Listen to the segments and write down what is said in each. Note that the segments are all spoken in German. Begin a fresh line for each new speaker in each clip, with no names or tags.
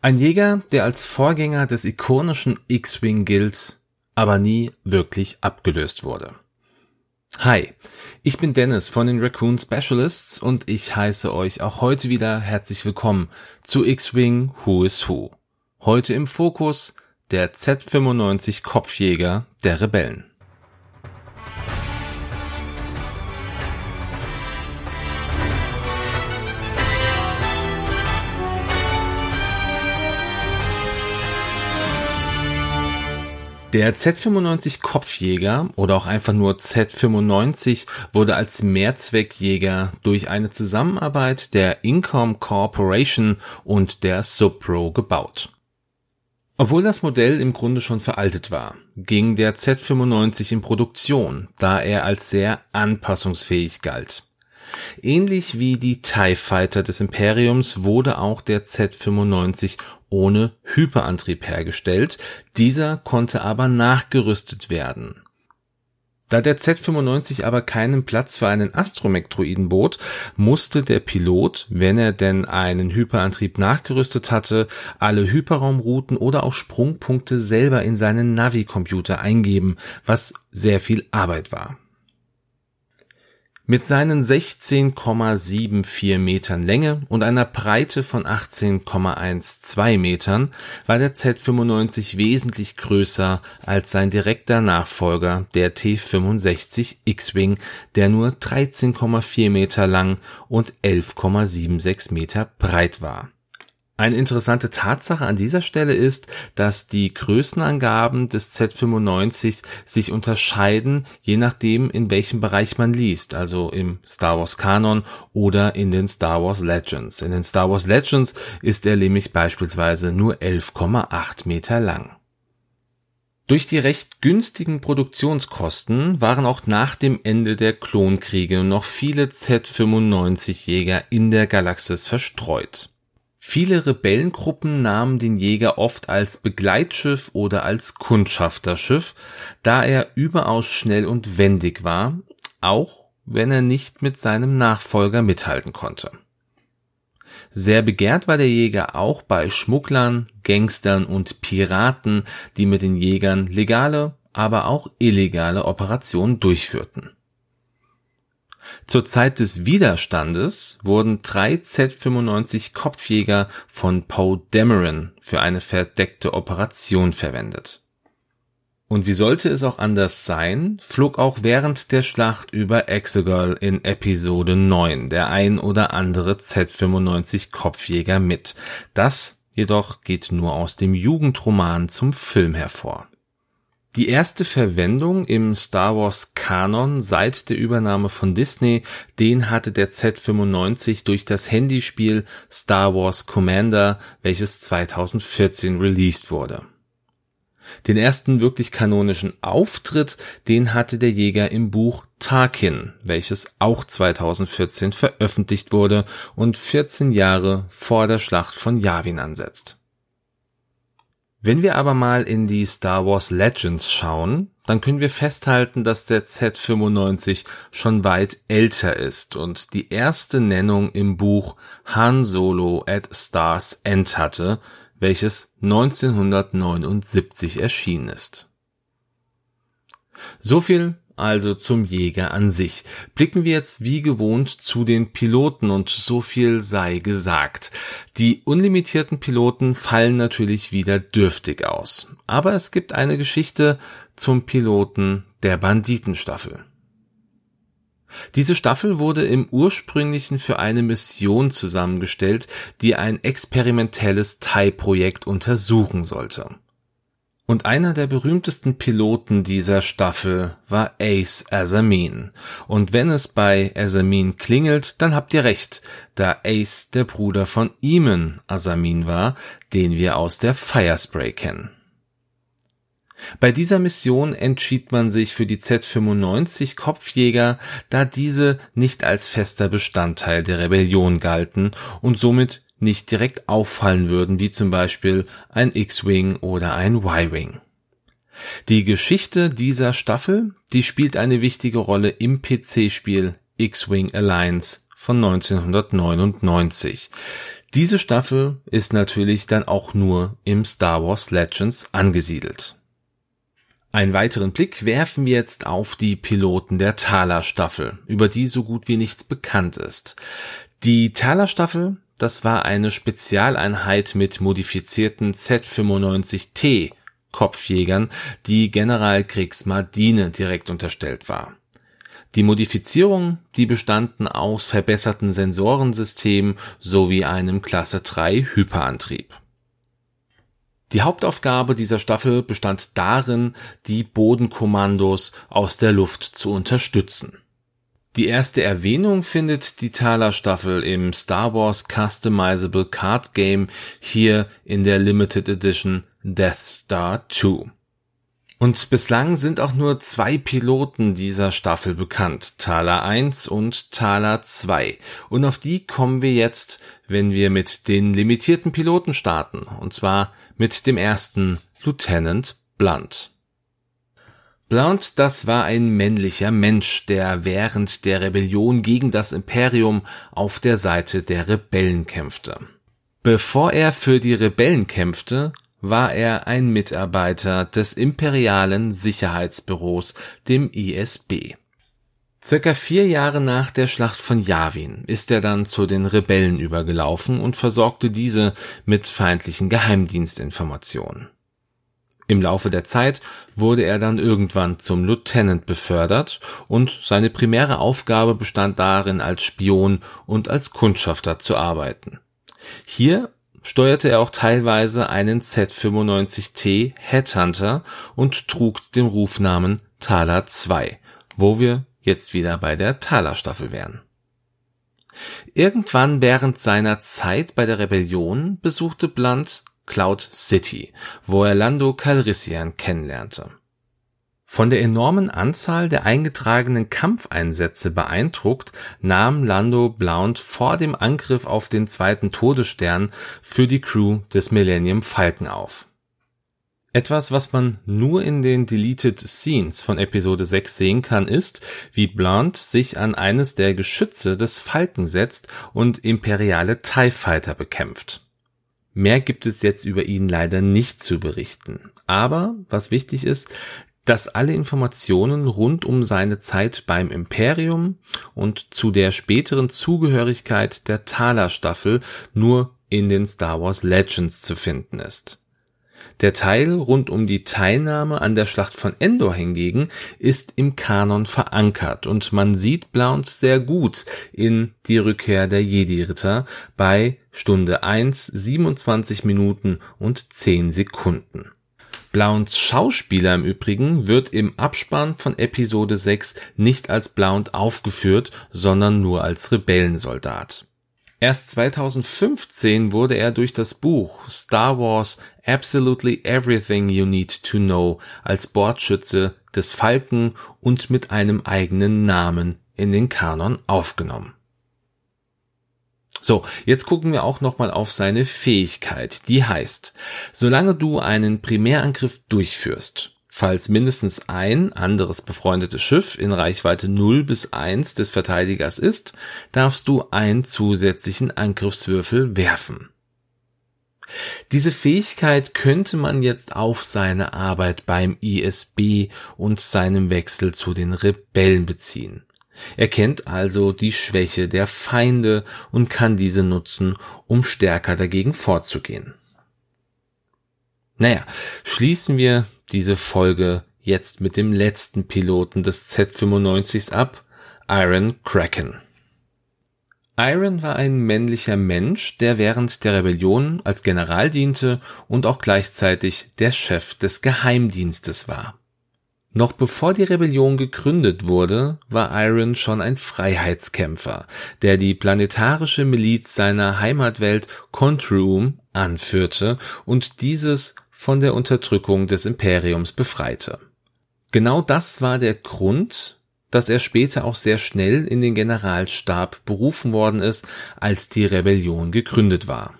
Ein Jäger, der als Vorgänger des ikonischen X-Wing gilt, aber nie wirklich abgelöst wurde. Hi, ich bin Dennis von den Raccoon Specialists und ich heiße euch auch heute wieder herzlich willkommen zu X-Wing Who is Who. Heute im Fokus der Z95 Kopfjäger der Rebellen. Der Z95 Kopfjäger oder auch einfach nur Z95 wurde als Mehrzweckjäger durch eine Zusammenarbeit der Incom Corporation und der Supro gebaut. Obwohl das Modell im Grunde schon veraltet war, ging der Z95 in Produktion, da er als sehr anpassungsfähig galt. Ähnlich wie die TIE Fighter des Imperiums wurde auch der Z95 ohne Hyperantrieb hergestellt, dieser konnte aber nachgerüstet werden. Da der Z95 aber keinen Platz für einen Astromech-Droiden bot, musste der Pilot, wenn er denn einen Hyperantrieb nachgerüstet hatte, alle Hyperraumrouten oder auch Sprungpunkte selber in seinen Navi-Computer eingeben, was sehr viel Arbeit war. Mit seinen 16,74 Metern Länge und einer Breite von 18,12 Metern war der Z95 wesentlich größer als sein direkter Nachfolger, der T65 X-Wing, der nur 13,4 Meter lang und 11,76 Meter breit war eine interessante Tatsache an dieser Stelle ist, dass die Größenangaben des Z95 sich unterscheiden, je nachdem, in welchem Bereich man liest, also im Star Wars Kanon oder in den Star Wars Legends. In den Star Wars Legends ist er nämlich beispielsweise nur 11,8 Meter lang. Durch die recht günstigen Produktionskosten waren auch nach dem Ende der Klonkriege noch viele Z95 Jäger in der Galaxis verstreut. Viele Rebellengruppen nahmen den Jäger oft als Begleitschiff oder als Kundschafterschiff, da er überaus schnell und wendig war, auch wenn er nicht mit seinem Nachfolger mithalten konnte. Sehr begehrt war der Jäger auch bei Schmugglern, Gangstern und Piraten, die mit den Jägern legale, aber auch illegale Operationen durchführten zur Zeit des Widerstandes wurden drei Z-95 Kopfjäger von Poe Dameron für eine verdeckte Operation verwendet. Und wie sollte es auch anders sein, flog auch während der Schlacht über Exegol in Episode 9 der ein oder andere Z-95 Kopfjäger mit. Das jedoch geht nur aus dem Jugendroman zum Film hervor die erste Verwendung im Star Wars Kanon seit der Übernahme von Disney, den hatte der Z95 durch das Handyspiel Star Wars Commander, welches 2014 released wurde. Den ersten wirklich kanonischen Auftritt, den hatte der Jäger im Buch Tarkin, welches auch 2014 veröffentlicht wurde und 14 Jahre vor der Schlacht von Yavin ansetzt. Wenn wir aber mal in die Star Wars Legends schauen, dann können wir festhalten, dass der Z95 schon weit älter ist und die erste Nennung im Buch Han Solo at Stars End hatte, welches 1979 erschienen ist. So viel also zum Jäger an sich. Blicken wir jetzt wie gewohnt zu den Piloten und so viel sei gesagt. Die unlimitierten Piloten fallen natürlich wieder dürftig aus. Aber es gibt eine Geschichte zum Piloten der Banditenstaffel. Diese Staffel wurde im ursprünglichen für eine Mission zusammengestellt, die ein experimentelles TIE-Projekt untersuchen sollte. Und einer der berühmtesten Piloten dieser Staffel war Ace Azamin. Und wenn es bei Azamin klingelt, dann habt ihr recht, da Ace der Bruder von Eamon Azamin war, den wir aus der Firespray kennen. Bei dieser Mission entschied man sich für die Z95 Kopfjäger, da diese nicht als fester Bestandteil der Rebellion galten und somit nicht direkt auffallen würden, wie zum Beispiel ein X-Wing oder ein Y-Wing. Die Geschichte dieser Staffel, die spielt eine wichtige Rolle im PC-Spiel X-Wing Alliance von 1999. Diese Staffel ist natürlich dann auch nur im Star Wars Legends angesiedelt. Einen weiteren Blick werfen wir jetzt auf die Piloten der Thaler Staffel, über die so gut wie nichts bekannt ist. Die Thaler Staffel, das war eine Spezialeinheit mit modifizierten Z95T Kopfjägern, die General Kriegsmardine direkt unterstellt war. Die Modifizierungen, die bestanden aus verbesserten Sensorensystemen sowie einem Klasse 3 Hyperantrieb. Die Hauptaufgabe dieser Staffel bestand darin, die Bodenkommandos aus der Luft zu unterstützen. Die erste Erwähnung findet die Thaler Staffel im Star Wars Customizable Card Game hier in der Limited Edition Death Star 2. Und bislang sind auch nur zwei Piloten dieser Staffel bekannt, Thaler 1 und Thaler 2. Und auf die kommen wir jetzt, wenn wir mit den limitierten Piloten starten, und zwar mit dem ersten Lieutenant Blunt. Blount, das war ein männlicher Mensch, der während der Rebellion gegen das Imperium auf der Seite der Rebellen kämpfte. Bevor er für die Rebellen kämpfte, war er ein Mitarbeiter des imperialen Sicherheitsbüros, dem ISB. Circa vier Jahre nach der Schlacht von Yavin ist er dann zu den Rebellen übergelaufen und versorgte diese mit feindlichen Geheimdienstinformationen. Im Laufe der Zeit wurde er dann irgendwann zum Lieutenant befördert und seine primäre Aufgabe bestand darin, als Spion und als Kundschafter zu arbeiten. Hier steuerte er auch teilweise einen Z95T Headhunter und trug den Rufnamen Thaler 2, wo wir jetzt wieder bei der Thaler Staffel wären. Irgendwann während seiner Zeit bei der Rebellion besuchte Blunt Cloud City, wo er Lando Calrissian kennenlernte. Von der enormen Anzahl der eingetragenen Kampfeinsätze beeindruckt, nahm Lando Blount vor dem Angriff auf den zweiten Todesstern für die Crew des Millennium Falcon auf. Etwas, was man nur in den Deleted Scenes von Episode 6 sehen kann, ist, wie Blount sich an eines der Geschütze des Falken setzt und imperiale TIE Fighter bekämpft. Mehr gibt es jetzt über ihn leider nicht zu berichten. Aber was wichtig ist, dass alle Informationen rund um seine Zeit beim Imperium und zu der späteren Zugehörigkeit der Thaler Staffel nur in den Star Wars Legends zu finden ist. Der Teil rund um die Teilnahme an der Schlacht von Endor hingegen ist im Kanon verankert und man sieht Blount sehr gut in Die Rückkehr der Jedi-Ritter bei Stunde 1, 27 Minuten und 10 Sekunden. Blounts Schauspieler im Übrigen wird im Abspann von Episode 6 nicht als Blount aufgeführt, sondern nur als Rebellensoldat. Erst 2015 wurde er durch das Buch Star Wars Absolutely Everything You Need to Know als Bordschütze des Falken und mit einem eigenen Namen in den Kanon aufgenommen. So, jetzt gucken wir auch nochmal auf seine Fähigkeit. Die heißt, solange du einen Primärangriff durchführst, falls mindestens ein anderes befreundetes Schiff in Reichweite 0 bis 1 des Verteidigers ist, darfst du einen zusätzlichen Angriffswürfel werfen. Diese Fähigkeit könnte man jetzt auf seine Arbeit beim ISB und seinem Wechsel zu den Rebellen beziehen. Er kennt also die Schwäche der Feinde und kann diese nutzen, um stärker dagegen vorzugehen. Naja, schließen wir diese Folge jetzt mit dem letzten Piloten des Z95s ab, Iron Kraken. Iron war ein männlicher Mensch, der während der Rebellion als General diente und auch gleichzeitig der Chef des Geheimdienstes war. Noch bevor die Rebellion gegründet wurde, war Iron schon ein Freiheitskämpfer, der die planetarische Miliz seiner Heimatwelt Contruum anführte und dieses von der Unterdrückung des Imperiums befreite. Genau das war der Grund, dass er später auch sehr schnell in den Generalstab berufen worden ist, als die Rebellion gegründet war.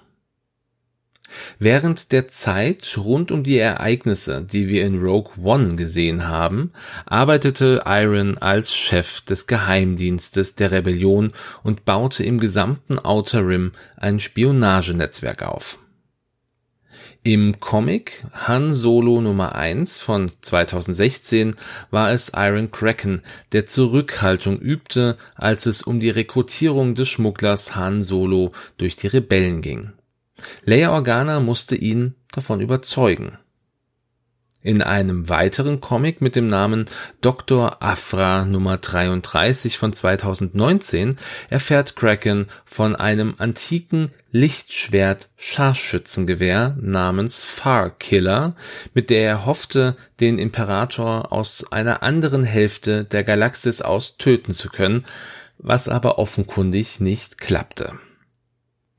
Während der Zeit rund um die Ereignisse, die wir in Rogue One gesehen haben, arbeitete Iron als Chef des Geheimdienstes der Rebellion und baute im gesamten Outer Rim ein Spionagenetzwerk auf. Im Comic Han Solo Nummer 1 von 2016 war es Iron Kraken, der Zurückhaltung übte, als es um die Rekrutierung des Schmugglers Han Solo durch die Rebellen ging. Leia Organa musste ihn davon überzeugen. In einem weiteren Comic mit dem Namen Dr. Afra Nummer 33 von 2019 erfährt Kraken von einem antiken Lichtschwert-Scharfschützengewehr namens Far Killer, mit der er hoffte, den Imperator aus einer anderen Hälfte der Galaxis aus töten zu können, was aber offenkundig nicht klappte.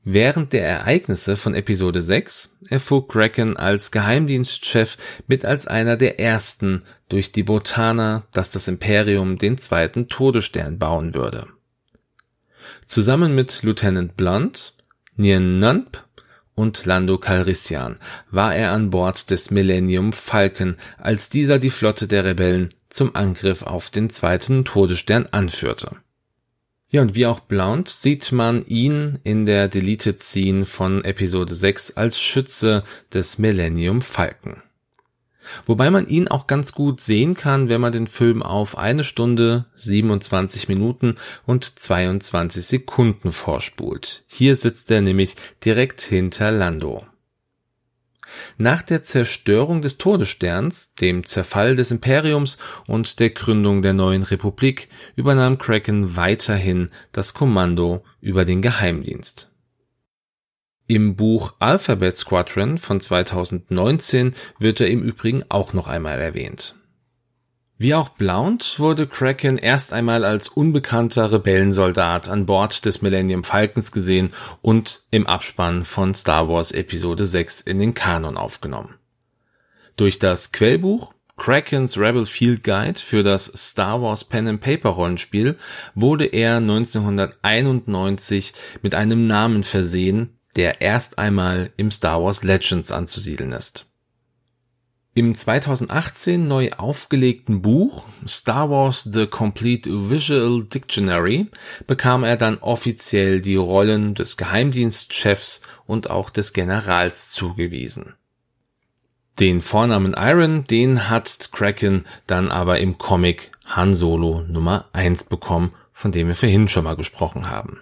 Während der Ereignisse von Episode 6 erfuhr Kraken als Geheimdienstchef mit als einer der ersten durch die Botaner, dass das Imperium den zweiten Todesstern bauen würde. Zusammen mit Lieutenant Blunt, Nien Nunp und Lando Calrissian war er an Bord des Millennium Falcon, als dieser die Flotte der Rebellen zum Angriff auf den zweiten Todesstern anführte ja, und wie auch Blount sieht man ihn in der Deleted Scene von Episode 6 als Schütze des Millennium Falcon. Wobei man ihn auch ganz gut sehen kann, wenn man den Film auf eine Stunde, 27 Minuten und 22 Sekunden vorspult. Hier sitzt er nämlich direkt hinter Lando. Nach der Zerstörung des Todessterns, dem Zerfall des Imperiums und der Gründung der neuen Republik übernahm Kraken weiterhin das Kommando über den Geheimdienst. Im Buch Alphabet Squadron von 2019 wird er im Übrigen auch noch einmal erwähnt wie auch Blount wurde Kraken erst einmal als unbekannter Rebellensoldat an Bord des Millennium Falcons gesehen und im Abspann von Star Wars Episode 6 in den Kanon aufgenommen. Durch das Quellbuch Krakens Rebel Field Guide für das Star Wars Pen and Paper Rollenspiel wurde er 1991 mit einem Namen versehen, der erst einmal im Star Wars Legends anzusiedeln ist. Im 2018 neu aufgelegten Buch Star Wars The Complete Visual Dictionary bekam er dann offiziell die Rollen des Geheimdienstchefs und auch des Generals zugewiesen. Den Vornamen Iron, den hat Kraken dann aber im Comic Han Solo Nummer 1 bekommen, von dem wir vorhin schon mal gesprochen haben.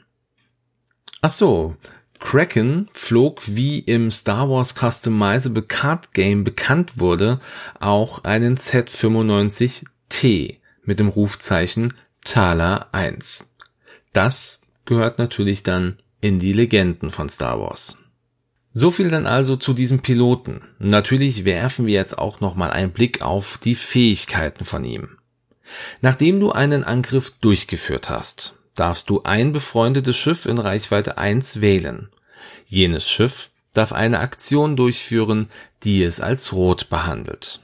Ach so, Kraken flog, wie im Star Wars Customizable Card Game bekannt wurde, auch einen Z95T mit dem Rufzeichen Thala 1. Das gehört natürlich dann in die Legenden von Star Wars. So viel dann also zu diesem Piloten. Natürlich werfen wir jetzt auch nochmal einen Blick auf die Fähigkeiten von ihm. Nachdem du einen Angriff durchgeführt hast, darfst du ein befreundetes Schiff in Reichweite 1 wählen. Jenes Schiff darf eine Aktion durchführen, die es als rot behandelt.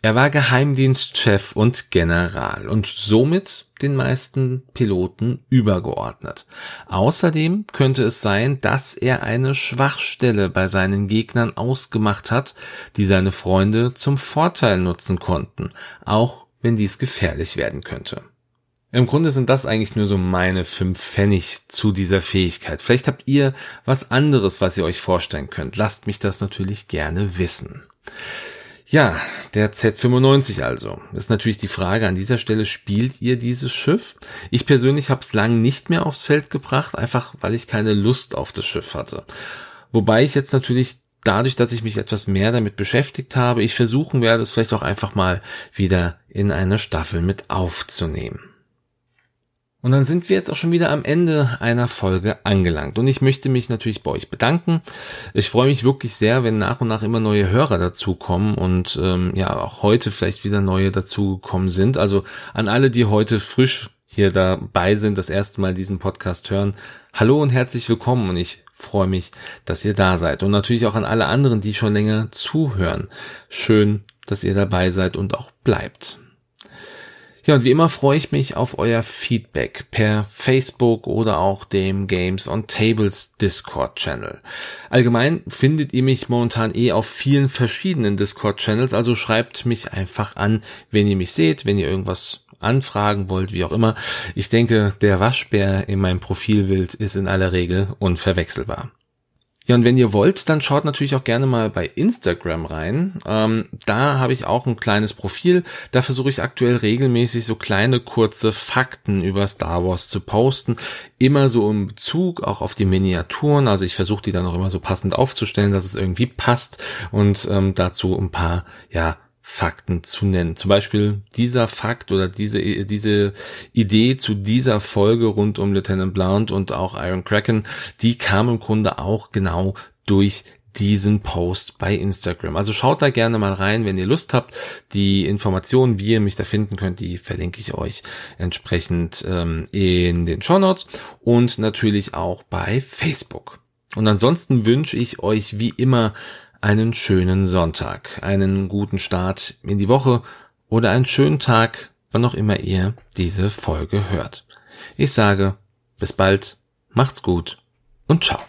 Er war Geheimdienstchef und General und somit den meisten Piloten übergeordnet. Außerdem könnte es sein, dass er eine Schwachstelle bei seinen Gegnern ausgemacht hat, die seine Freunde zum Vorteil nutzen konnten, auch wenn dies gefährlich werden könnte. Im Grunde sind das eigentlich nur so meine fünf Pfennig zu dieser Fähigkeit. Vielleicht habt ihr was anderes, was ihr euch vorstellen könnt. Lasst mich das natürlich gerne wissen. Ja, der Z95 also. Das ist natürlich die Frage an dieser Stelle, spielt ihr dieses Schiff? Ich persönlich habe es lang nicht mehr aufs Feld gebracht, einfach weil ich keine Lust auf das Schiff hatte. Wobei ich jetzt natürlich dadurch, dass ich mich etwas mehr damit beschäftigt habe, ich versuchen werde, es vielleicht auch einfach mal wieder in eine Staffel mit aufzunehmen. Und dann sind wir jetzt auch schon wieder am Ende einer Folge angelangt. Und ich möchte mich natürlich bei euch bedanken. Ich freue mich wirklich sehr, wenn nach und nach immer neue Hörer dazukommen und ähm, ja auch heute vielleicht wieder neue dazugekommen sind. Also an alle, die heute frisch hier dabei sind, das erste Mal diesen Podcast hören. Hallo und herzlich willkommen und ich freue mich, dass ihr da seid. Und natürlich auch an alle anderen, die schon länger zuhören. Schön, dass ihr dabei seid und auch bleibt. Ja, und wie immer freue ich mich auf euer Feedback per Facebook oder auch dem Games on Tables Discord Channel. Allgemein findet ihr mich momentan eh auf vielen verschiedenen Discord Channels, also schreibt mich einfach an, wenn ihr mich seht, wenn ihr irgendwas anfragen wollt, wie auch immer. Ich denke, der Waschbär in meinem Profilbild ist in aller Regel unverwechselbar. Ja, und wenn ihr wollt, dann schaut natürlich auch gerne mal bei Instagram rein. Ähm, da habe ich auch ein kleines Profil. Da versuche ich aktuell regelmäßig so kleine kurze Fakten über Star Wars zu posten. Immer so im Bezug auch auf die Miniaturen. Also ich versuche die dann auch immer so passend aufzustellen, dass es irgendwie passt und ähm, dazu ein paar, ja, Fakten zu nennen. Zum Beispiel dieser Fakt oder diese, diese Idee zu dieser Folge rund um Lieutenant Blount und auch Iron Kraken, die kam im Grunde auch genau durch diesen Post bei Instagram. Also schaut da gerne mal rein, wenn ihr Lust habt. Die Informationen, wie ihr mich da finden könnt, die verlinke ich euch entsprechend ähm, in den Show Notes und natürlich auch bei Facebook. Und ansonsten wünsche ich euch wie immer einen schönen Sonntag, einen guten Start in die Woche oder einen schönen Tag, wann auch immer ihr diese Folge hört. Ich sage, bis bald, macht's gut und ciao.